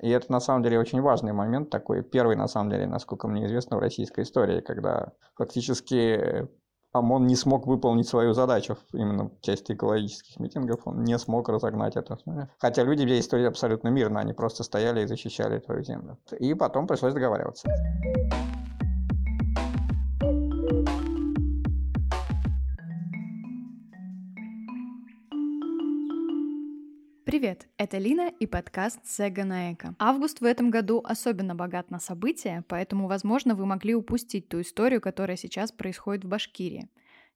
И это на самом деле очень важный момент, такой первый, на самом деле, насколько мне известно, в российской истории, когда фактически ОМОН не смог выполнить свою задачу именно в части экологических митингов, он не смог разогнать это. Хотя люди действовали абсолютно мирно, они просто стояли и защищали твою землю. И потом пришлось договариваться. Это Лина и подкаст Сега на Эко. Август в этом году особенно богат на события, поэтому, возможно, вы могли упустить ту историю, которая сейчас происходит в Башкирии.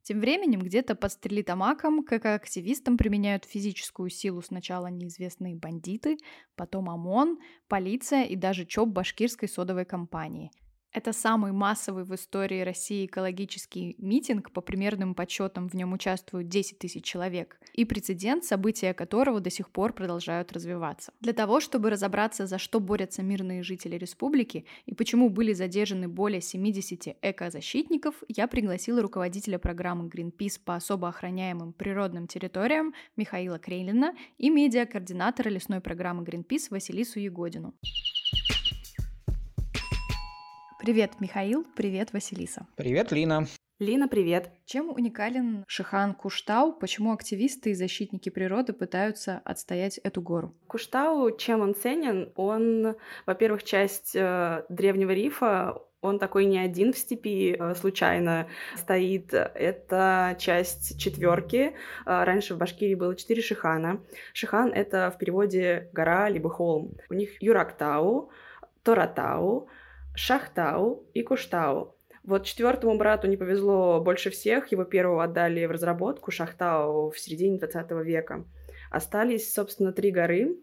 Тем временем где-то под стрелитамаком к активистам применяют физическую силу сначала неизвестные бандиты, потом ОМОН, полиция и даже ЧОП башкирской содовой компании – это самый массовый в истории России экологический митинг, по примерным подсчетам в нем участвуют 10 тысяч человек, и прецедент, события которого до сих пор продолжают развиваться. Для того, чтобы разобраться, за что борются мирные жители республики и почему были задержаны более 70 экозащитников, я пригласила руководителя программы Greenpeace по особо охраняемым природным территориям Михаила Крейлина и медиакоординатора лесной программы Greenpeace Василису Егодину. Привет, Михаил. Привет, Василиса. Привет, Лина. Лина, привет. Чем уникален Шихан Куштау? Почему активисты и защитники природы пытаются отстоять эту гору? Куштау, чем он ценен? Он, во-первых, часть э, древнего рифа, он такой не один в степи э, случайно стоит. Это часть четверки. Э, раньше в Башкирии было четыре шихана. Шихан — это в переводе гора либо холм. У них Юрактау, Торатау, Шахтау и Куштау. Вот четвертому брату не повезло больше всех, его первого отдали в разработку Шахтау в середине 20 века. Остались, собственно, три горы.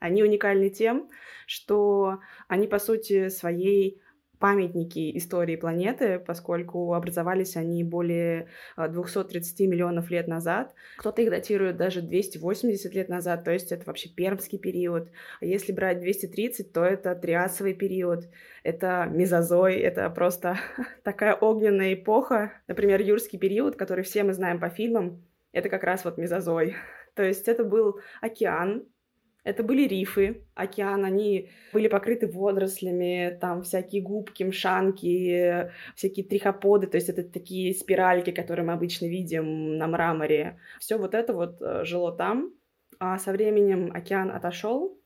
Они уникальны тем, что они, по сути, своей памятники истории планеты, поскольку образовались они более 230 а, миллионов лет назад. Кто-то их датирует даже 280 лет назад, то есть это вообще пермский период. А если брать 230, то это триасовый период, это мезозой, это просто такая огненная эпоха. Например, юрский период, который все мы знаем по фильмам, это как раз вот мезозой. То есть это был океан, это были рифы, океан, они были покрыты водорослями, там всякие губки, мшанки, всякие трихоподы, то есть это такие спиральки, которые мы обычно видим на мраморе. Все вот это вот э, жило там, а со временем океан отошел,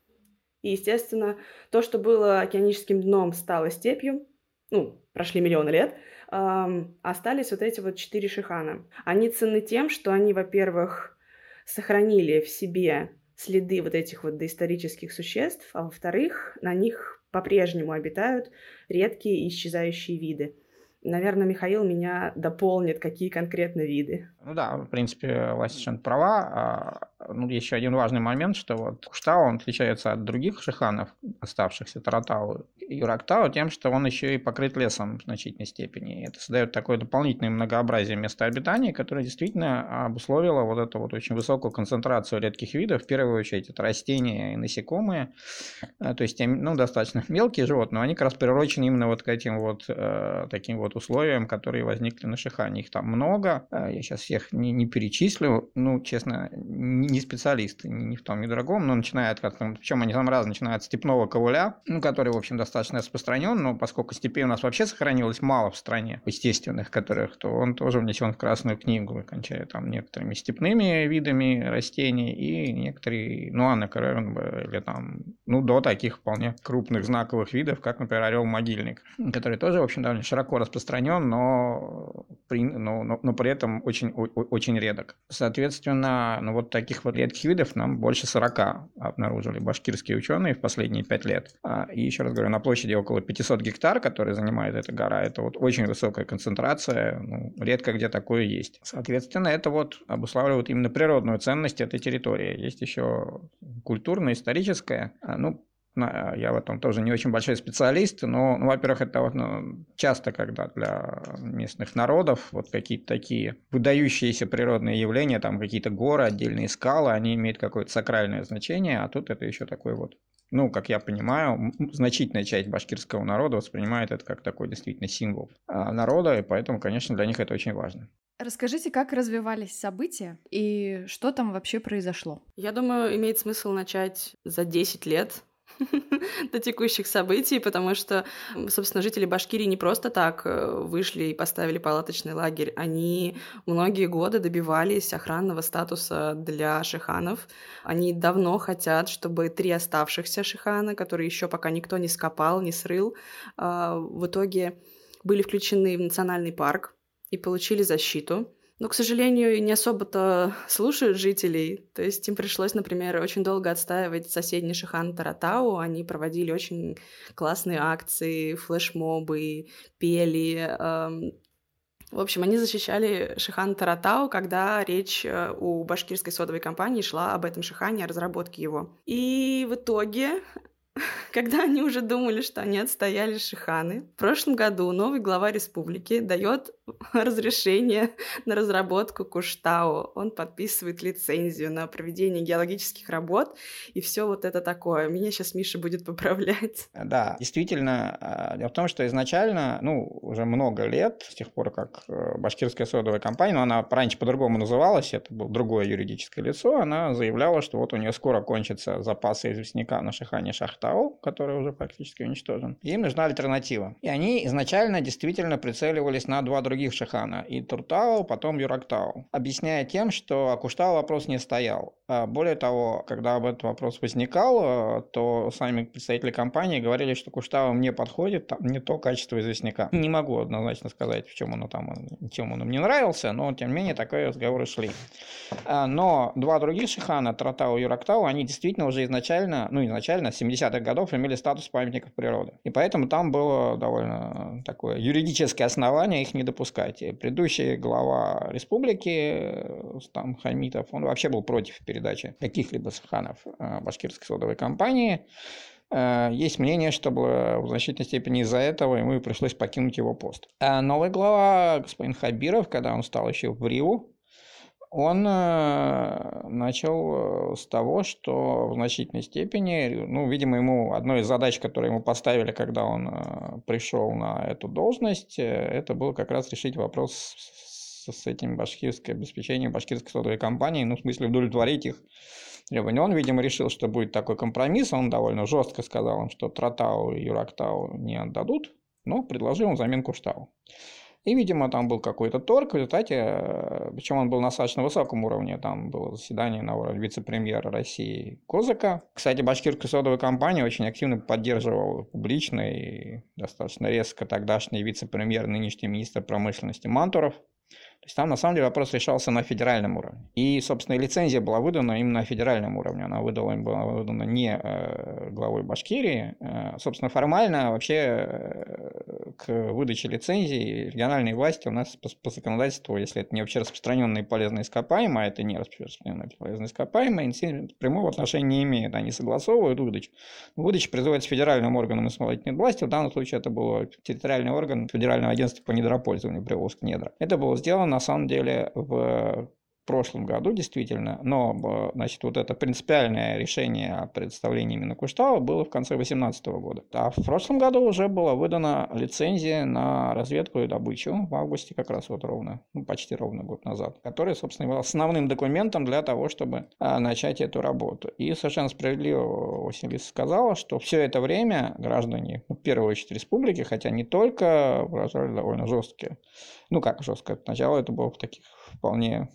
и, естественно, то, что было океаническим дном, стало степью, ну, прошли миллионы лет, эм, остались вот эти вот четыре шихана. Они ценны тем, что они, во-первых, сохранили в себе следы вот этих вот доисторических существ, а во-вторых, на них по-прежнему обитают редкие исчезающие виды. Наверное, Михаил меня дополнит, какие конкретно виды. Ну да, в принципе, Вася права. Ну, еще один важный момент, что вот Куштау, он отличается от других шиханов, оставшихся, Таратау и Юрактау, тем, что он еще и покрыт лесом в значительной степени. И это создает такое дополнительное многообразие места обитания, которое действительно обусловило вот эту вот очень высокую концентрацию редких видов. В первую очередь это растения и насекомые, э, то есть ну, достаточно мелкие животные, но они как раз приурочены именно вот к этим вот э, таким вот условиям, которые возникли на Шихане. Их там много, э, я сейчас всех не, не перечислю, ну, честно, не специалист ни в том, ни в другом, но начинает как-то, причем они там разные, начинают с степного ковыля, ну, который, в общем, достаточно распространен, но поскольку степей у нас вообще сохранилось мало в стране, естественных которых, то он тоже внесен в Красную книгу, кончая там некоторыми степными видами растений и некоторые, ну, анакоровен или там, ну, до таких вполне крупных знаковых видов, как, например, орел-могильник, который тоже, в общем, довольно широко распространен, но, при, но, но, но при этом очень, очень редок. Соответственно, ну, вот таких редких видов нам больше 40 обнаружили башкирские ученые в последние 5 лет. А, и еще раз говорю, на площади около 500 гектар, которые занимает эта гора, это вот очень высокая концентрация, ну, редко где такое есть. Соответственно, это вот обуславливает именно природную ценность этой территории. Есть еще культурная, историческая. Ну, я в этом тоже не очень большой специалист, но, ну, во-первых, это вот, ну, часто, когда для местных народов вот какие-то такие выдающиеся природные явления, там какие-то горы, отдельные скалы, они имеют какое-то сакральное значение, а тут это еще такой вот ну, как я понимаю, значительная часть башкирского народа воспринимает это как такой действительно символ а, народа, и поэтому, конечно, для них это очень важно. Расскажите, как развивались события и что там вообще произошло? Я думаю, имеет смысл начать за 10 лет до текущих событий, потому что, собственно, жители Башкирии не просто так э, вышли и поставили палаточный лагерь, они многие годы добивались охранного статуса для шиханов. Они давно хотят, чтобы три оставшихся шихана, которые еще пока никто не скопал, не срыл, а, в итоге были включены в национальный парк и получили защиту. Но, к сожалению, не особо-то слушают жителей. То есть им пришлось, например, очень долго отстаивать соседний Шихан Таратау. Они проводили очень классные акции, флешмобы, пели. Эм. В общем, они защищали Шихан Таратау, когда речь э, у башкирской содовой компании шла об этом Шихане, о разработке его. И в итоге когда они уже думали, что они отстояли Шиханы. В прошлом году новый глава республики дает разрешение на разработку Куштау. Он подписывает лицензию на проведение геологических работ и все вот это такое. Меня сейчас Миша будет поправлять. Да, действительно. А, дело в том, что изначально, ну, уже много лет, с тех пор, как э, башкирская содовая компания, но она раньше по-другому называлась, это было другое юридическое лицо, она заявляла, что вот у нее скоро кончатся запасы известняка на Шихане Шахтау, который уже практически уничтожен. Им нужна альтернатива. И они изначально действительно прицеливались на два других Шихана. И Туртау, потом Юрактау. Объясняя тем, что Акуштау вопрос не стоял. А более того, когда об этом вопрос возникал, э, то сами представители компании говорили, что Куштау мне подходит, там не то качество известняка. Не могу однозначно сказать, в чем он там, чем он им не нравился, но тем не менее такие разговоры шли. А, но два других Шихана, Тратау и Юрактау, они действительно уже изначально, ну изначально, с 70-х годов имели статус памятников природы. И поэтому там было довольно такое юридическое основание их не допускать. И предыдущий глава республики, там Хамитов, он вообще был против передачи каких-либо саханов э, башкирской содовой компании. Э, есть мнение, что было в значительной степени из-за этого ему и пришлось покинуть его пост. А новый глава, господин Хабиров, когда он стал еще в Риу, он э, начал с того, что в значительной степени, ну, видимо, ему одной из задач, которые ему поставили, когда он пришел на эту должность, это было как раз решить вопрос с этим башкирским обеспечением башкирской содовой компании, ну, в смысле удовлетворить их требования. Он, видимо, решил, что будет такой компромисс, он довольно жестко сказал им, что Тратау и Юрактау не отдадут, но предложил им взамен Куштау. И, видимо, там был какой-то торг, в результате, э, причем он был на достаточно высоком уровне, там было заседание на уровне вице-премьера России Козака. Кстати, башкирская содовая компания очень активно поддерживала публично и достаточно резко тогдашний вице-премьер, нынешний министр промышленности Мантуров, то есть там на самом деле вопрос решался на федеральном уровне. И, собственно, лицензия была выдана именно на федеральном уровне. Она выдала, была выдана не э, главой Башкирии. Э, собственно, формально вообще к выдаче лицензии региональные власти у нас по, по законодательству, если это не вообще распространенные полезные ископаемые, а это не распространенные полезные ископаемые, прямого отношения не имеют. Они согласовывают выдачу. Выдача производится федеральным органом исполнительной власти. В данном случае это был территориальный орган Федерального агентства по недропользованию Приволжск недра. Это было сделано на самом деле в прошлом году, действительно, но, значит, вот это принципиальное решение о предоставлении именно было в конце 2018 года. А в прошлом году уже была выдана лицензия на разведку и добычу в августе как раз вот ровно, ну, почти ровно год назад, которая, собственно, была основным документом для того, чтобы а, начать эту работу. И совершенно справедливо Василиса сказала, что все это время граждане, ну, в первую очередь республики, хотя не только, выражали довольно жесткие ну как жестко, сначала это было в таких вполне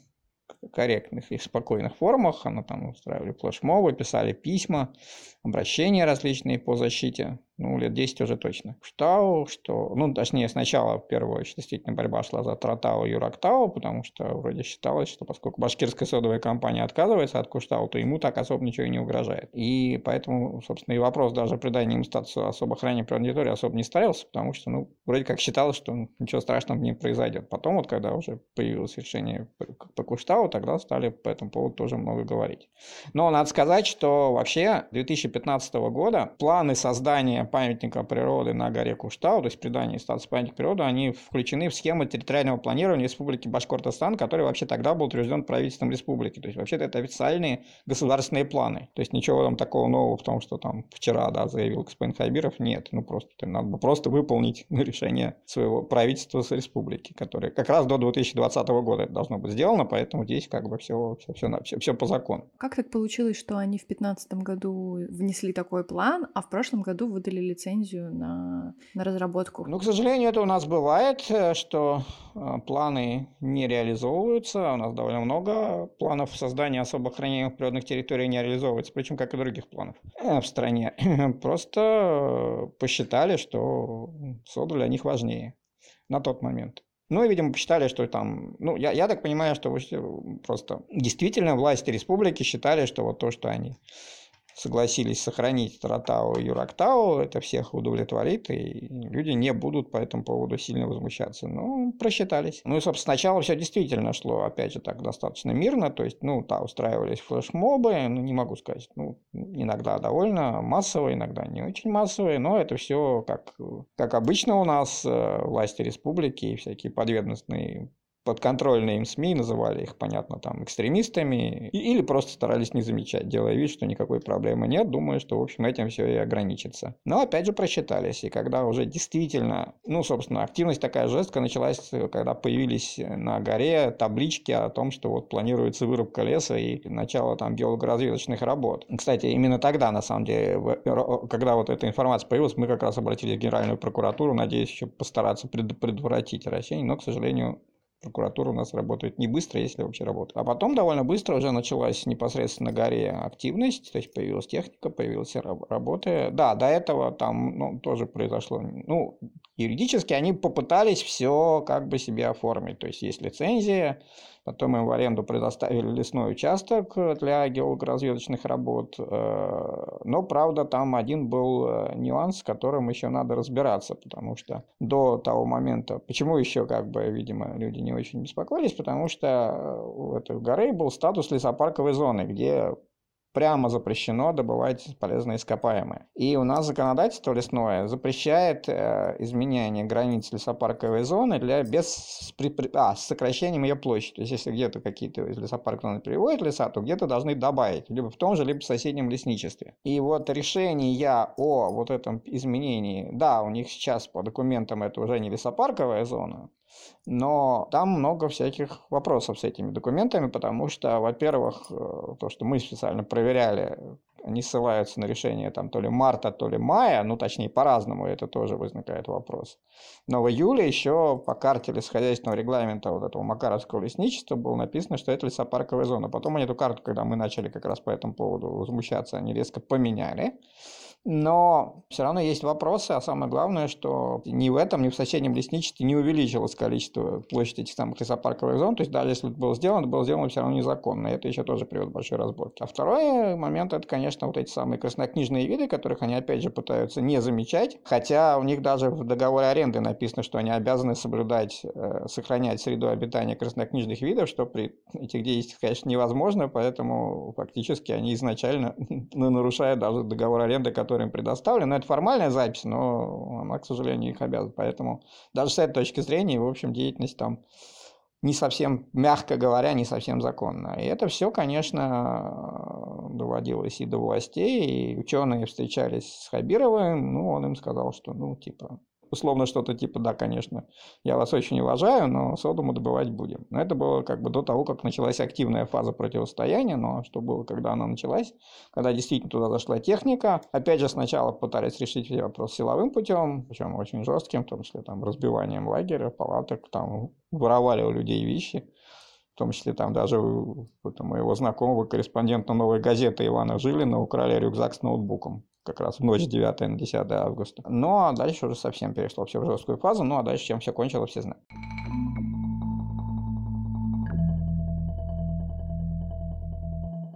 корректных и спокойных формах. Она там устраивали флешмобы, писали письма, обращения различные по защите ну, лет 10 уже точно. Штау, что, ну, точнее, сначала, в первую очередь, действительно, борьба шла за Тратау и Юрактау, потому что вроде считалось, что поскольку башкирская содовая компания отказывается от Куштау, то ему так особо ничего и не угрожает. И поэтому, собственно, и вопрос даже придания ему статуса особо охране природной особо не ставился, потому что, ну, вроде как считалось, что ничего страшного не произойдет. Потом вот, когда уже появилось решение по Куштау, тогда стали по этому поводу тоже много говорить. Но надо сказать, что вообще 2015 года планы создания памятника природы на горе Куштау, то есть придание статуса памятника природы, они включены в схему территориального планирования Республики Башкортостан, который вообще тогда был утвержден правительством республики. То есть вообще-то это официальные государственные планы. То есть ничего там такого нового в том, что там вчера да, заявил господин Хайбиров, нет. Ну просто надо бы просто выполнить решение своего правительства с республики, которое как раз до 2020 года это должно быть сделано, поэтому здесь как бы все, все, все, все, все по закону. Как так получилось, что они в 2015 году внесли такой план, а в прошлом году выдали лицензию на, на разработку? Ну, к сожалению, это у нас бывает, э, что э, планы не реализовываются. У нас довольно много планов создания особо охраняемых природных территорий не реализовывается, причем как и других планов э, в стране. Просто посчитали, что соду для них важнее на тот момент. Ну и, видимо, посчитали, что там... Ну, я, я так понимаю, что просто действительно власти республики считали, что вот то, что они согласились сохранить Таратау и Юрактау, это всех удовлетворит, и люди не будут по этому поводу сильно возмущаться. Ну, просчитались. Ну и, собственно, сначала все действительно шло, опять же, так достаточно мирно, то есть, ну, да, устраивались флешмобы, ну, не могу сказать, ну, иногда довольно массовые, иногда не очень массовые, но это все как, как обычно у нас, э, власти республики и всякие подведомственные подконтрольные им СМИ, называли их, понятно, там, экстремистами, или просто старались не замечать, делая вид, что никакой проблемы нет, думая, что, в общем, этим все и ограничится. Но, опять же, просчитались, и когда уже действительно, ну, собственно, активность такая жесткая началась, когда появились на горе таблички о том, что вот планируется вырубка леса и начало там геологоразведочных работ. Кстати, именно тогда, на самом деле, когда вот эта информация появилась, мы как раз обратились в Генеральную прокуратуру, надеясь еще постараться предотвратить растение, но, к сожалению, прокуратура у нас работает не быстро, если вообще работает. А потом довольно быстро уже началась непосредственно горе активность, то есть появилась техника, появилась работа. Да, до этого там ну, тоже произошло, ну, юридически они попытались все как бы себе оформить, то есть есть лицензия, Потом им в аренду предоставили лесной участок для геологоразведочных работ. Э, но, правда, там один был э, нюанс, с которым еще надо разбираться, потому что до того момента... Почему еще, как бы, видимо, люди не очень беспокоились? Потому что у этой горы был статус лесопарковой зоны, где прямо запрещено добывать полезные ископаемые. И у нас законодательство лесное запрещает э, изменение границ лесопарковой зоны для без при, при, а, с сокращением ее площади. То есть, если где-то какие-то из лесопарковой зоны переводят леса, то где-то должны добавить, либо в том же, либо в соседнем лесничестве. И вот решение о вот этом изменении, да, у них сейчас по документам это уже не лесопарковая зона, но там много всяких вопросов с этими документами, потому что, во-первых, э, то, что мы специально проверяли, они ссылаются на решение там то ли марта, то ли мая, ну точнее по-разному, это тоже возникает вопрос. Но в июле еще по карте лесхозяйственного регламента вот этого Макаровского лесничества было написано, что это лесопарковая зона. Потом они эту карту, когда мы начали как раз по этому поводу возмущаться, они резко поменяли. Но все равно есть вопросы, а самое главное, что ни в этом, ни в соседнем лесничестве не увеличилось количество площади этих самых лесопарковых зон. То есть даже если это было сделано, это было сделано все равно незаконно. И это еще тоже приводит к большой разборке. А второй момент, это, конечно, вот эти самые краснокнижные виды, которых они, опять же, пытаются не замечать. Хотя у них даже в договоре аренды написано, что они обязаны соблюдать, э, сохранять среду обитания краснокнижных видов, что при этих действиях, конечно, невозможно. Поэтому фактически они изначально нарушают даже договор аренды, который который им предоставлен. Но это формальная запись, но она, к сожалению, их обязывает. Поэтому даже с этой точки зрения, в общем, деятельность там не совсем, мягко говоря, не совсем законно. И это все, конечно, доводилось и до властей, и ученые встречались с Хабировым, ну, он им сказал, что, ну, типа, условно что-то типа, да, конечно, я вас очень уважаю, но соду мы добывать будем. Но это было как бы до того, как началась активная фаза противостояния, но что было, когда она началась, когда действительно туда зашла техника. Опять же, сначала пытались решить вопрос силовым путем, причем очень жестким, в том числе там разбиванием лагеря, палаток, там воровали у людей вещи в том числе там даже у моего знакомого корреспондента «Новой газеты» Ивана Жилина украли рюкзак с ноутбуком как раз в ночь 9 на 10 августа. Ну, а дальше уже совсем перешло все в жесткую фазу. Ну, а дальше чем все кончилось, все знают.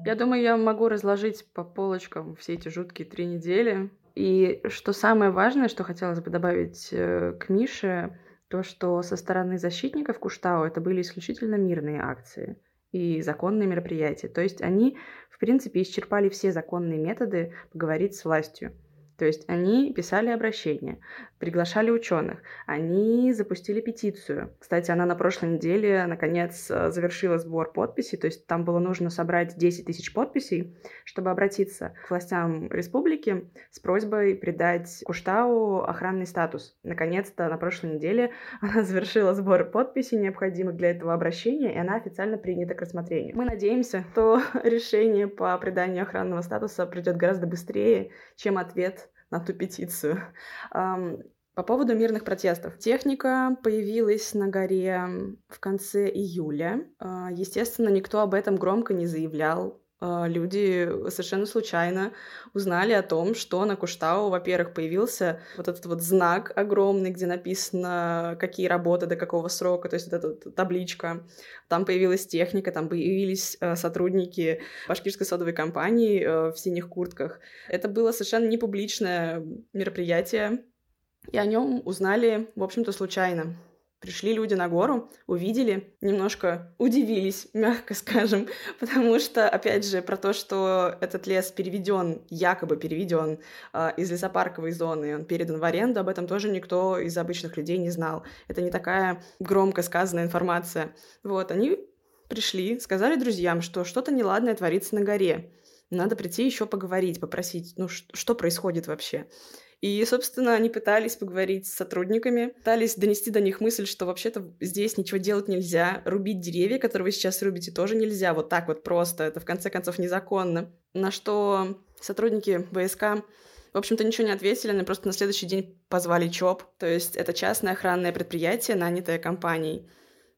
Я думаю, я могу разложить по полочкам все эти жуткие три недели. И что самое важное, что хотелось бы добавить э, к Мише, то, что со стороны защитников Куштау это были исключительно мирные акции и законные мероприятия. То есть они, в принципе, исчерпали все законные методы поговорить с властью. То есть они писали обращения, приглашали ученых, они запустили петицию. Кстати, она на прошлой неделе, наконец, э, завершила сбор подписей, то есть там было нужно собрать 10 тысяч подписей, чтобы обратиться к властям республики с просьбой придать Куштау охранный статус. Наконец-то на прошлой неделе она завершила сбор подписей, необходимых для этого обращения, и она официально принята к рассмотрению. Мы надеемся, что решение по приданию охранного статуса придет гораздо быстрее, чем ответ на ту петицию. По поводу мирных протестов. Техника появилась на горе в конце июля. А, естественно, никто об этом громко не заявлял. А, люди совершенно случайно узнали о том, что на Куштау, во-первых, появился вот этот вот знак огромный, где написано, какие работы до какого срока, то есть вот эта табличка. Там появилась техника, там появились э, сотрудники башкирской садовой компании э, в синих куртках. Это было совершенно не публичное мероприятие, и о нем узнали, в общем-то, случайно. Пришли люди на гору, увидели, немножко удивились, мягко скажем, потому что, опять же, про то, что этот лес переведен, якобы переведен э, а, из лесопарковой зоны, он передан в аренду, об этом тоже никто из обычных людей не знал. Это не такая громко сказанная информация. Вот, они пришли, сказали друзьям, что что-то неладное творится на горе. Надо прийти еще поговорить, попросить, ну, что происходит вообще. И, собственно, они пытались поговорить с сотрудниками, пытались донести до них мысль, что вообще-то здесь ничего делать нельзя, рубить деревья, которые вы сейчас рубите, тоже нельзя, вот так вот просто, это в конце концов незаконно. На что сотрудники ВСК в общем-то, ничего не ответили, они просто на следующий день позвали ЧОП, то есть это частное охранное предприятие, нанятое компанией.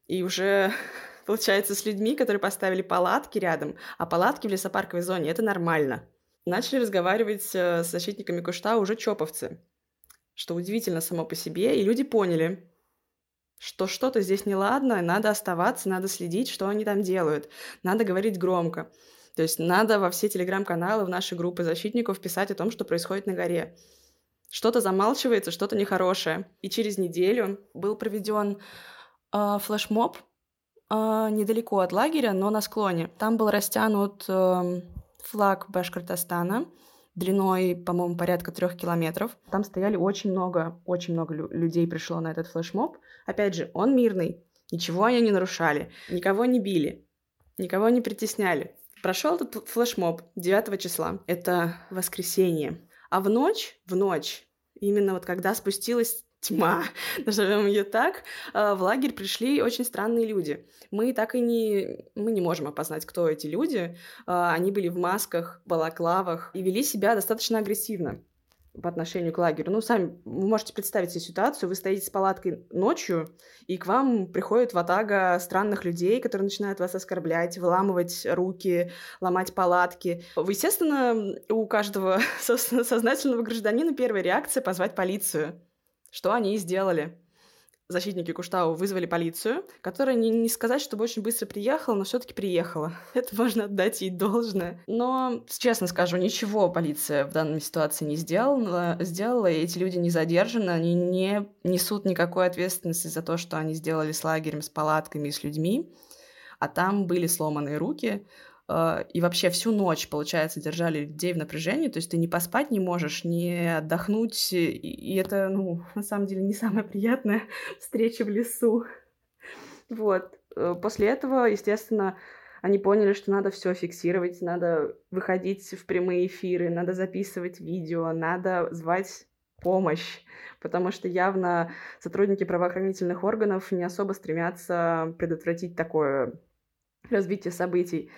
И уже получается, с людьми, которые поставили палатки рядом, а палатки в лесопарковой зоне — это нормально начали разговаривать э, с защитниками Кушта уже чоповцы, что удивительно само по себе, и люди поняли, что что-то здесь неладно, надо оставаться, надо следить, что они там делают, надо говорить громко. То есть надо во все телеграм-каналы, в наши группы защитников писать о том, что происходит на горе. Что-то замалчивается, что-то нехорошее. И через неделю был проведен э, флешмоб э, недалеко от лагеря, но на склоне. Там был растянут э, флаг Башкортостана длиной, по-моему, порядка трех километров. Там стояли очень много, очень много людей пришло на этот флешмоб. Опять же, он мирный, ничего они не нарушали, никого не били, никого не притесняли. Прошел этот флешмоб 9 числа, это воскресенье. А в ночь, в ночь, именно вот когда спустилась тьма, назовем ее так, а, в лагерь пришли очень странные люди. Мы так и не... Мы не можем опознать, кто эти люди. А, они были в масках, балаклавах и вели себя достаточно агрессивно по отношению к лагерю. Ну, сами вы можете представить себе ситуацию. Вы стоите с палаткой ночью, и к вам приходит ватага странных людей, которые начинают вас оскорблять, выламывать руки, ломать палатки. Естественно, у каждого сознательного гражданина первая реакция — позвать полицию. Что они и сделали. Защитники Куштау вызвали полицию, которая не, не сказать, чтобы очень быстро приехала, но все-таки приехала. Это можно отдать ей должное. Но, честно скажу, ничего полиция в данной ситуации не сделала, сделала и эти люди не задержаны, они не несут никакой ответственности за то, что они сделали с лагерем, с палатками и с людьми. А там были сломанные руки, и вообще всю ночь, получается, держали людей в напряжении, то есть ты не поспать не можешь, не отдохнуть, и это, ну, на самом деле не самая приятная встреча в лесу. Вот. Э, после этого, естественно, они поняли, что надо все фиксировать, надо выходить в прямые эфиры, надо записывать видео, надо звать помощь, потому что явно сотрудники правоохранительных органов не особо стремятся предотвратить такое развитие событий.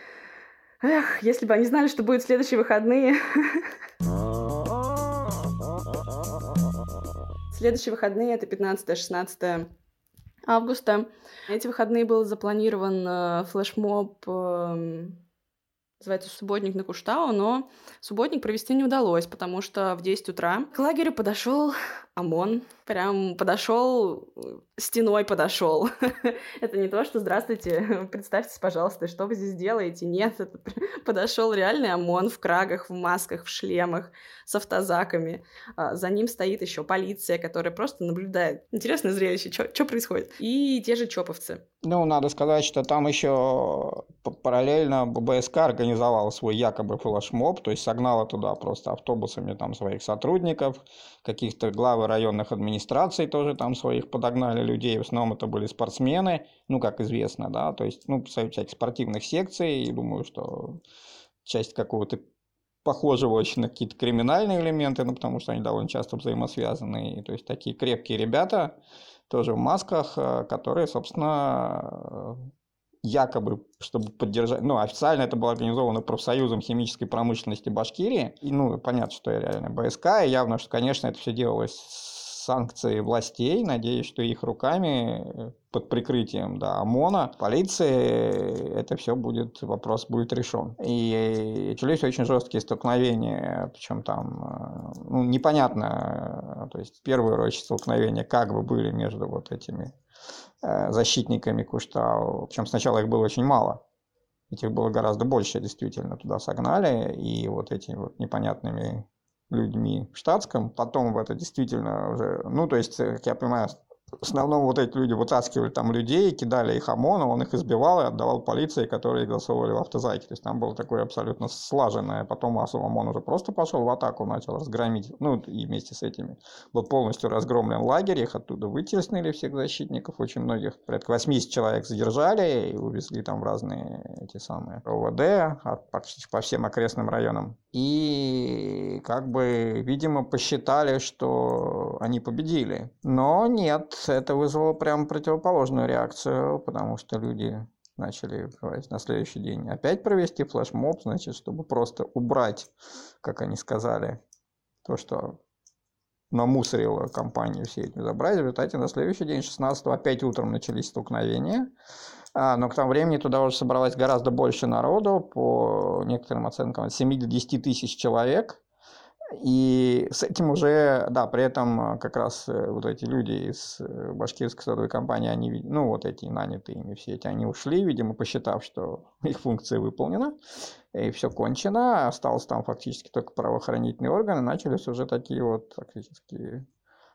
Эх, если бы они знали, что будет следующие выходные. Следующие выходные это 15-16 августа. Эти выходные был запланирован э, флешмоб, э, называется «Субботник на Куштау», но субботник провести не удалось, потому что в 10 утра к лагерю подошел ОМОН прям подошел, стеной подошел. это не то, что «Здравствуйте, представьтесь, пожалуйста, что вы здесь делаете?» Нет, это подошел реальный ОМОН в крагах, в масках, в шлемах, с автозаками. А, за ним стоит еще полиция, которая просто наблюдает. Интересное зрелище, что происходит. И те же чоповцы. Ну, надо сказать, что там еще параллельно ББСК организовал свой якобы флешмоб, то есть согнала туда просто автобусами там своих сотрудников, каких-то главы районных администраций тоже там своих подогнали людей, в основном это были спортсмены, ну, как известно, да, то есть, ну, всяких спортивных секций, и думаю, что часть какого-то похожего очень на какие-то криминальные элементы, ну, потому что они довольно часто взаимосвязаны, и, то есть такие крепкие ребята, тоже в масках, э, которые, собственно, якобы, чтобы поддержать, ну, официально это было организовано профсоюзом химической промышленности Башкирии, и, ну, понятно, что это реально БСК, и явно, что, конечно, это все делалось с санкцией властей, надеюсь, что их руками э, под прикрытием да, ОМОНа, полиции, это все будет, вопрос будет решен. И начались очень жесткие столкновения, причем там, э, ну, непонятно, то есть первые очередь столкновения как бы были между вот этими Э, защитниками Куштау. Причем сначала их было очень мало. Этих было гораздо больше, действительно, туда согнали. И вот этими вот непонятными людьми в штатском. Потом в это действительно уже... Ну, то есть, как я понимаю, в основном вот эти люди вытаскивали там людей, кидали их ОМОНу, он их избивал и отдавал полиции, которые голосовали в автозаке. То есть там было такое абсолютно слаженное. Потом ОМОН уже просто пошел в атаку, начал разгромить. Ну, и вместе с этими был полностью разгромлен лагерь, их оттуда вытеснили всех защитников, очень многих. Порядка 80 человек задержали и увезли там в разные эти самые ОВД почти по всем окрестным районам. И как бы, видимо, посчитали, что они победили. Но нет, это вызвало прям противоположную реакцию, потому что люди начали на следующий день опять провести флешмоб, значит, чтобы просто убрать, как они сказали, то, что намусорила компанию все эти забрать. В результате на следующий день, 16 опять утром начались столкновения. А, но к тому времени туда уже собралось гораздо больше народу, по некоторым оценкам, от 7 до 10 тысяч человек. И с этим уже, да, при этом э, как раз э, вот эти люди из э, башкирской садовой компании, они, ну, вот эти нанятые ими все эти, они ушли, видимо, посчитав, что их функция выполнена, и все кончено, остался там фактически только правоохранительные органы, начались уже такие вот фактически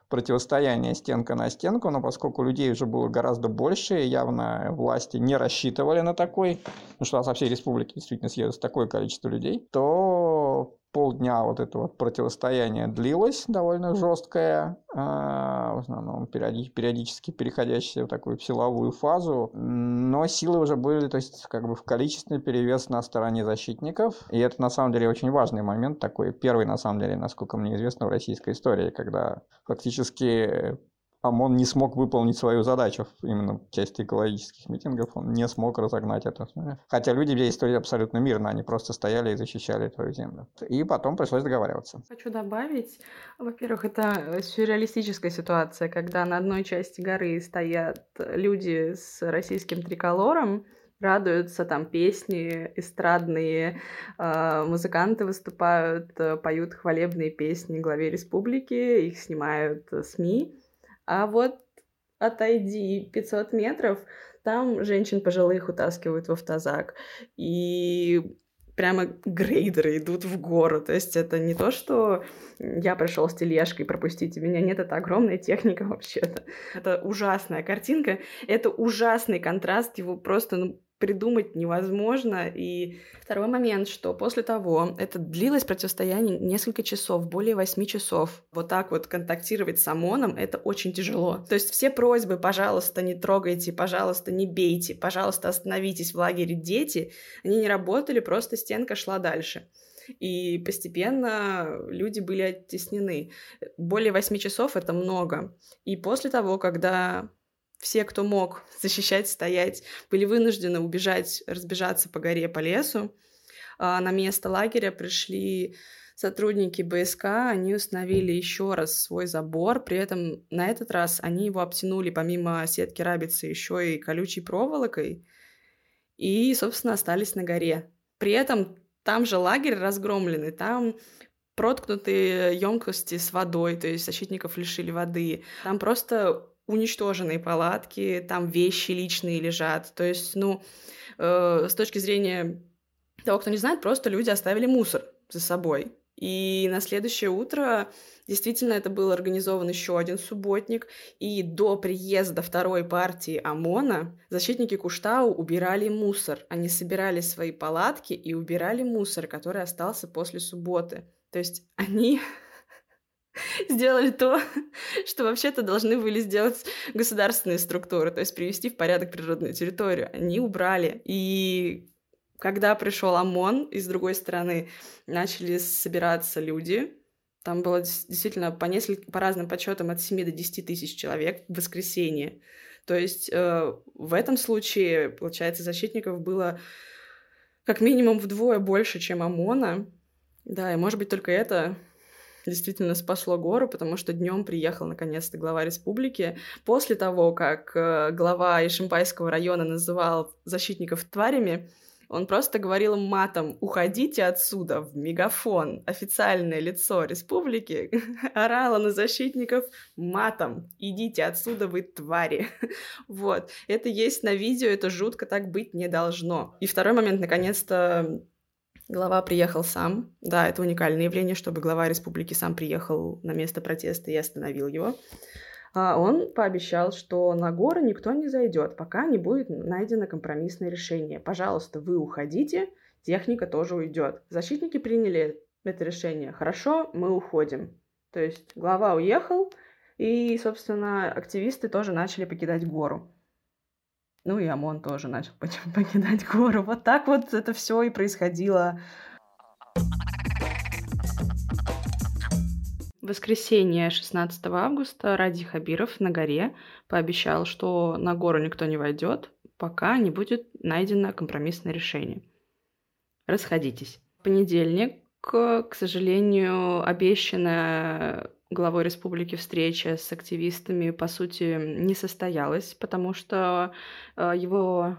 противостояние стенка на стенку, но поскольку людей уже было гораздо больше, явно власти не рассчитывали на такой, ну что со всей республики действительно съедется такое количество людей, то полдня вот это вот противостояние длилось довольно жесткое, а, в основном периодически переходящее в такую силовую фазу, но силы уже были, то есть как бы в количественный перевес на стороне защитников, и это на самом деле очень важный момент такой, первый на самом деле, насколько мне известно в российской истории, когда фактически ОМОН не смог выполнить свою задачу именно в части экологических митингов, он не смог разогнать это. Хотя люди действовали абсолютно мирно, они просто стояли и защищали твою землю. И потом пришлось договариваться. Хочу добавить, во-первых, это сюрреалистическая ситуация, когда на одной части горы стоят люди с российским триколором, радуются, там песни эстрадные, э, музыканты выступают, э, поют хвалебные песни главе республики, их снимают э, СМИ. А вот отойди 500 метров, там женщин пожилых утаскивают в автозак. И прямо грейдеры идут в гору. То есть это не то, что я пришел с тележкой, пропустите меня. Нет, это огромная техника вообще-то. Это ужасная картинка. Это ужасный контраст. Его просто ну, придумать невозможно. И второй момент, что после того, это длилось противостояние несколько часов, более восьми часов. Вот так вот контактировать с ОМОНом, это очень тяжело. То есть все просьбы, пожалуйста, не трогайте, пожалуйста, не бейте, пожалуйста, остановитесь в лагере дети, они не работали, просто стенка шла дальше. И постепенно люди были оттеснены. Более восьми часов — это много. И после того, когда все, кто мог защищать, стоять, были вынуждены убежать, разбежаться по горе, по лесу. А на место лагеря пришли сотрудники БСК, они установили еще раз свой забор, при этом на этот раз они его обтянули помимо сетки рабицы еще и колючей проволокой и, собственно, остались на горе. При этом там же лагерь разгромленный, там проткнутые емкости с водой, то есть защитников лишили воды. Там просто уничтоженные палатки, там вещи личные лежат. То есть, ну, э, с точки зрения того, кто не знает, просто люди оставили мусор за собой. И на следующее утро действительно это был организован еще один субботник, и до приезда второй партии ОМОНа защитники Куштау убирали мусор. Они собирали свои палатки и убирали мусор, который остался после субботы. То есть они сделали то, что вообще-то должны были сделать государственные структуры, то есть привести в порядок природную территорию. Они убрали. И когда пришел ОМОН, и с другой стороны начали собираться люди, там было действительно по, несколько, по разным подсчетам от 7 до 10 тысяч человек в воскресенье. То есть э, в этом случае, получается, защитников было как минимум вдвое больше, чем ОМОНа. Да, и может быть только это действительно спасло гору, потому что днем приехал наконец-то глава республики. После того, как э, глава Ишимбайского района называл защитников тварями, он просто говорил матом «Уходите отсюда!» в мегафон. Официальное лицо республики орало на защитников матом «Идите отсюда, вы твари!» Вот. Это есть на видео, это жутко так быть не должно. И второй момент, наконец-то, Глава приехал сам. Да, это уникальное явление, чтобы глава республики сам приехал на место протеста и остановил его. А он пообещал, что на горы никто не зайдет, пока не будет найдено компромиссное решение. Пожалуйста, вы уходите, техника тоже уйдет. Защитники приняли это решение. Хорошо, мы уходим. То есть глава уехал, и, собственно, активисты тоже начали покидать гору. Ну и ОМОН тоже начал покидать гору. Вот так вот это все и происходило. Воскресенье 16 августа Ради Хабиров на горе пообещал, что на гору никто не войдет, пока не будет найдено компромиссное решение. Расходитесь. Понедельник, к сожалению, обещанная главой республики встреча с активистами, по сути, не состоялась, потому что э, его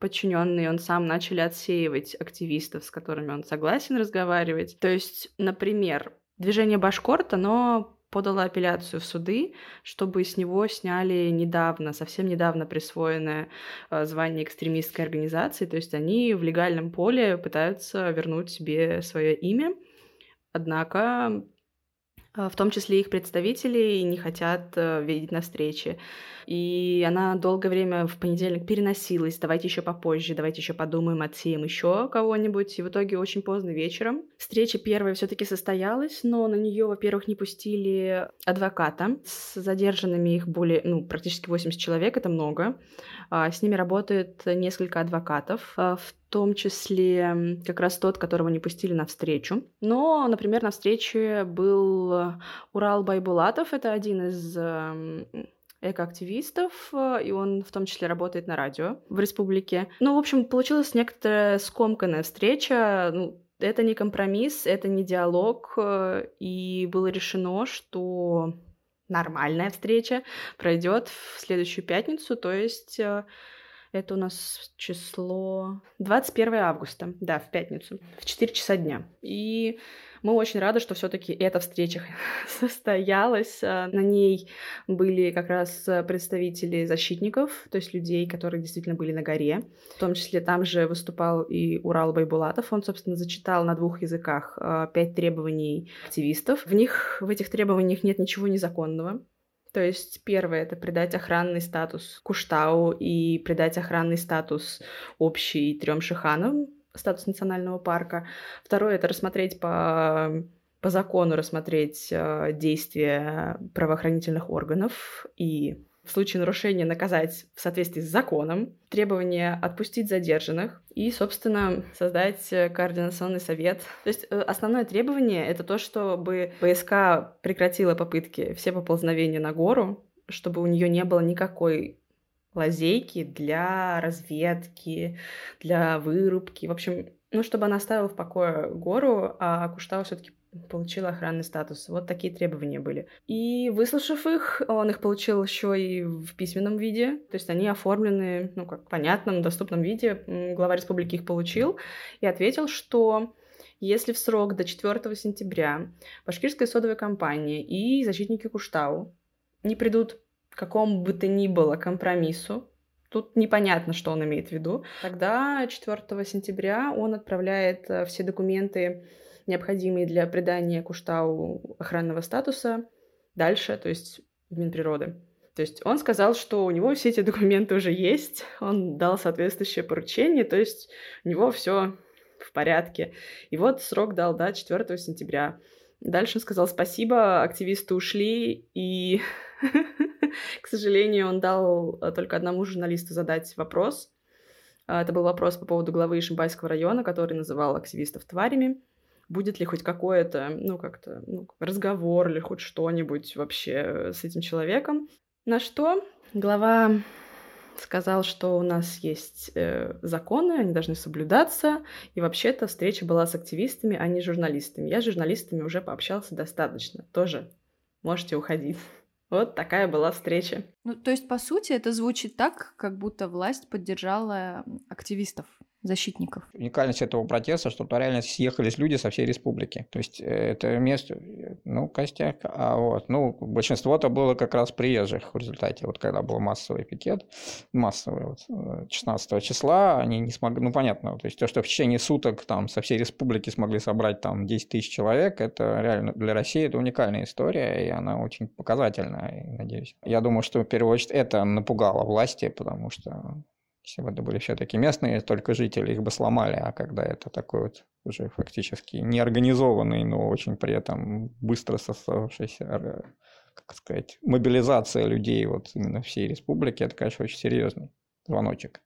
подчиненные, он сам начали отсеивать активистов, с которыми он согласен разговаривать. То есть, например, движение Башкорт, оно подало апелляцию в суды, чтобы с него сняли недавно, совсем недавно присвоенное э, звание экстремистской организации. То есть они в легальном поле пытаются вернуть себе свое имя. Однако в том числе их представители не хотят э, видеть на встрече. И она долгое время в понедельник переносилась, давайте еще попозже, давайте еще подумаем, отсеем еще кого-нибудь. И в итоге очень поздно вечером встреча первая все-таки состоялась, но на нее, во-первых, не пустили адвоката. С задержанными их более, ну, практически 80 человек, это много. А, с ними работает несколько адвокатов, а, в том числе как раз тот, которого не пустили на встречу. Но, например, на встрече был Урал Байбулатов, это один из экоактивистов, и он в том числе работает на радио в республике. Ну, в общем, получилась некоторая скомканная встреча. Ну, это не компромисс, это не диалог, и было решено, что нормальная встреча пройдет в следующую пятницу, то есть э, это у нас число 21 августа, да, в пятницу, в 4 часа дня. И мы очень рады, что все-таки эта встреча состоялась. А, на ней были как раз представители защитников, то есть людей, которые действительно были на горе. В том числе там же выступал и Урал Байбулатов. Он, собственно, зачитал на двух языках а, пять требований активистов. В них, в этих требованиях нет ничего незаконного. То есть первое — это придать охранный статус Куштау и придать охранный статус общий трем шиханам, статус национального парка. Второе — это рассмотреть по по закону рассмотреть э, действия правоохранительных органов и в случае нарушения наказать в соответствии с законом, требование отпустить задержанных и, собственно, создать э, координационный совет. То есть э, основное требование — это то, чтобы ПСК прекратила попытки все поползновения на гору, чтобы у нее не было никакой лазейки для разведки, для вырубки. В общем, ну, чтобы она оставила в покое гору, а Куштау все таки получил охранный статус. Вот такие требования были. И выслушав их, он их получил еще и в письменном виде. То есть они оформлены, ну, как понятном, доступном виде. Глава республики их получил и ответил, что Если в срок до 4 сентября Башкирская содовая компания и защитники Куштау не придут к какому бы то ни было компромиссу, тут непонятно, что он имеет в виду, тогда 4 сентября он отправляет э, все документы, необходимые для придания Куштау охранного статуса, дальше, то есть в Минприроды. То есть он сказал, что у него все эти документы уже есть, он дал соответствующее поручение, то есть у него все в порядке. И вот срок дал, да, 4 сентября. Дальше он сказал спасибо, активисты ушли, и, к сожалению, он дал э, только одному журналисту задать вопрос. А, это был вопрос по поводу главы Ишимбайского района, который называл активистов тварями. Будет ли хоть какой-то, ну, как-то, ну, разговор или хоть что-нибудь вообще с этим человеком. На что глава сказал, что у нас есть э, законы, они должны соблюдаться, и вообще-то встреча была с активистами, а не журналистами. Я с журналистами уже пообщался достаточно, тоже можете уходить. Вот такая была встреча. Ну, то есть, по сути, это звучит так, как будто власть поддержала активистов защитников. Уникальность этого протеста, что туда реально съехались люди со всей республики. То есть э, это место, ну, костяк, а вот, ну, большинство-то было как раз приезжих в результате, вот когда был массовый пикет, массовый, вот, 16 э, числа, они не смогли, ну, понятно, то есть то, что в течение суток там со всей республики смогли собрать там 10 тысяч человек, это реально для России это уникальная история, и она очень показательная, надеюсь. Я думаю, что в первую очередь это напугало власти, потому что если бы это были все-таки местные только жители, их бы сломали, а когда это такой вот уже фактически неорганизованный, но очень при этом быстро состоявшийся, как сказать, мобилизация людей вот именно всей республики, это, конечно, очень серьезный звоночек.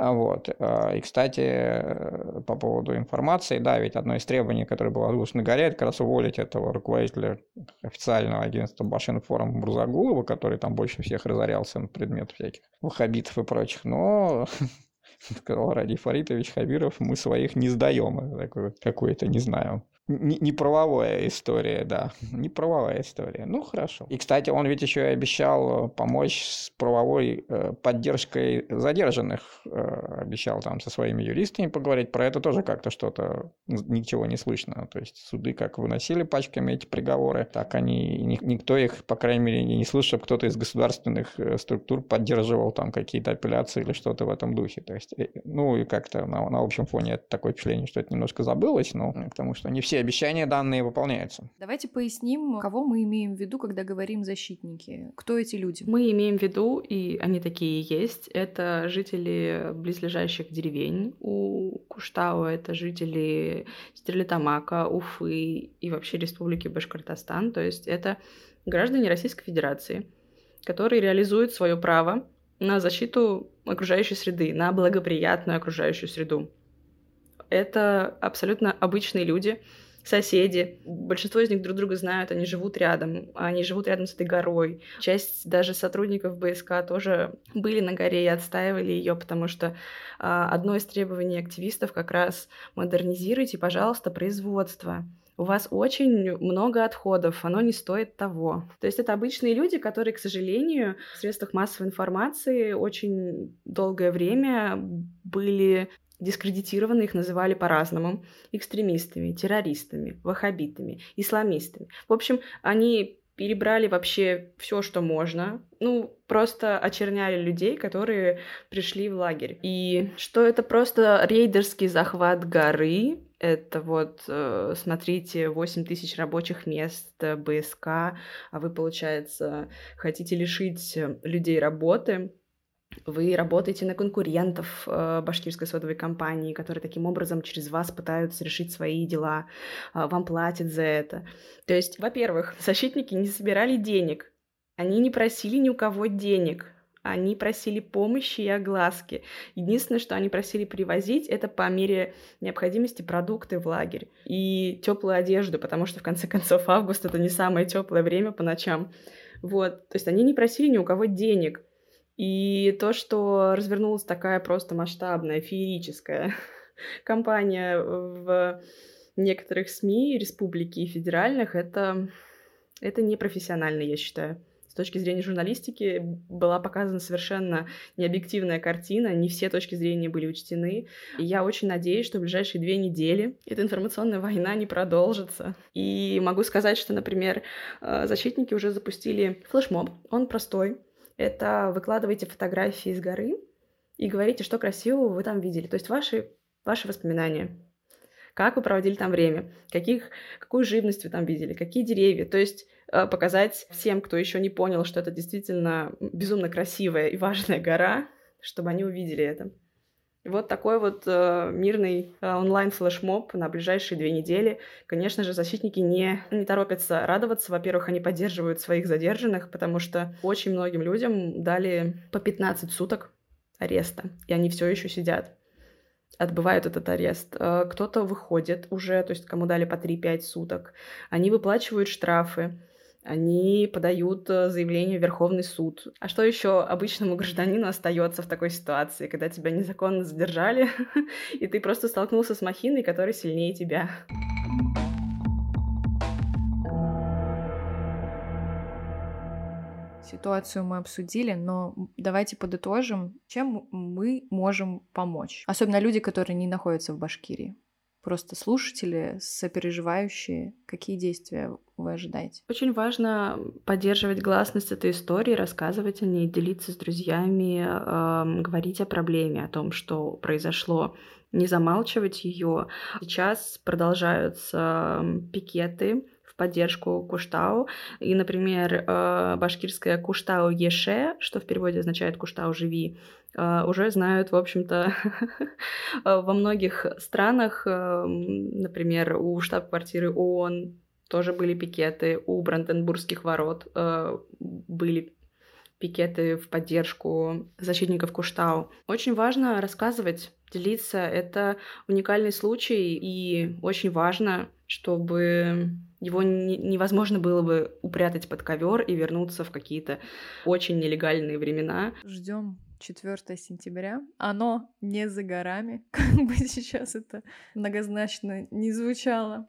А вот. А, и, кстати, э, по поводу информации, да, ведь одно из требований, которое было озвучено горе, это как раз уволить этого руководителя официального агентства Башинформ Мурзагулова, который там больше всех разорялся на предмет всяких ваххабитов и прочих. Но сказал Ради Фаритович Хабиров, мы своих не сдаем. Такой какой-то, не знаю, не, правовая история, да, не правовая история. Ну, хорошо. И, кстати, он ведь еще и обещал э, помочь с правовой э, поддержкой задержанных. Э, обещал там со своими юристами поговорить. Про это тоже как-то что-то ничего не слышно. То есть суды как выносили пачками эти приговоры, так они, никто их, по крайней мере, не слышал, чтобы кто-то из государственных э, структур поддерживал там какие-то апелляции или что-то в этом духе. То есть, э, ну, и как-то на, на общем фоне это такое впечатление, что это немножко забылось, но потому что не все обещания данные выполняются. Давайте поясним, кого мы имеем в виду, когда говорим защитники. Кто эти люди? Мы имеем в виду, и они такие есть, это жители близлежащих деревень. У Куштау это жители Стерлитамака, Уфы и вообще Республики Башкортостан. То есть это граждане Российской Федерации, которые реализуют свое право на защиту окружающей среды, на благоприятную окружающую среду. Это абсолютно обычные люди, соседи. Большинство из них друг друга знают, они живут рядом, они живут рядом с этой горой. Часть даже сотрудников БСК тоже были на горе и отстаивали ее, потому что а, одно из требований активистов как раз модернизируйте, пожалуйста, производство у вас очень много отходов, оно не стоит того. То есть это обычные люди, которые, к сожалению, в средствах массовой информации очень долгое время были дискредитированы, их называли по-разному, экстремистами, террористами, ваххабитами, исламистами. В общем, они перебрали вообще все, что можно. Ну, просто очерняли людей, которые пришли в лагерь. И что это просто рейдерский захват горы, это вот, э, смотрите, 8 тысяч рабочих мест э, БСК, а вы, получается, хотите лишить людей работы, вы работаете на конкурентов э, башкирской содовой компании, которые таким образом через вас пытаются решить свои дела, э, вам платят за это. То есть, во-первых, защитники не собирали денег, они не просили ни у кого денег, они просили помощи и огласки. Единственное, что они просили привозить, это по мере необходимости продукты в лагерь и теплую одежду, потому что в конце концов август это не самое теплое время по ночам. Вот, то есть они не просили ни у кого денег. И то, что развернулась такая просто масштабная, феерическая кампания в некоторых СМИ, республики и федеральных, это, это непрофессионально, я считаю точки зрения журналистики была показана совершенно необъективная картина, не все точки зрения были учтены. И я очень надеюсь, что в ближайшие две недели эта информационная война не продолжится. И могу сказать, что, например, э, защитники уже запустили флешмоб. Он простой. Это выкладывайте фотографии с горы и говорите, что красивого вы там видели. То есть ваши, ваши воспоминания как вы проводили там время, каких, какую живность вы там видели, какие деревья. То есть э, показать всем, кто еще не понял, что это действительно безумно красивая и важная гора, чтобы они увидели это. Вот такой вот э, мирный э, онлайн-флешмоб на ближайшие две недели. Конечно же, защитники не, не торопятся радоваться. Во-первых, они поддерживают своих задержанных, потому что очень многим людям дали по 15 суток ареста, и они все еще сидят отбывают этот арест. Э, кто-то выходит уже, то есть кому дали по 3-5 суток. Они выплачивают штрафы, они подают э, заявление в Верховный суд. А что еще обычному гражданину остается в такой ситуации, когда тебя незаконно задержали, и ты просто столкнулся с махиной, которая сильнее тебя? Ситуацию мы обсудили, но давайте подытожим, чем мы можем помочь. Особенно люди, которые не находятся в Башкирии. Просто слушатели, сопереживающие, какие действия вы ожидаете? Очень важно поддерживать гласность этой истории, рассказывать о ней, делиться с друзьями, э, говорить о проблеме, о том, что произошло, не замалчивать ее. Сейчас продолжаются пикеты поддержку Куштау. И, например, э, башкирская Куштау Еше, что в переводе означает Куштау живи, э, уже знают, в общем-то, во многих странах, э, например, у штаб-квартиры ООН тоже были пикеты, у Бранденбургских ворот были пикеты в поддержку защитников Куштау. Очень важно рассказывать, делиться. Это уникальный случай, и очень важно, чтобы его не, невозможно было бы упрятать под ковер и вернуться в какие-то очень нелегальные времена. Ждем 4 сентября. Оно не за горами, как бы сейчас это многозначно не звучало.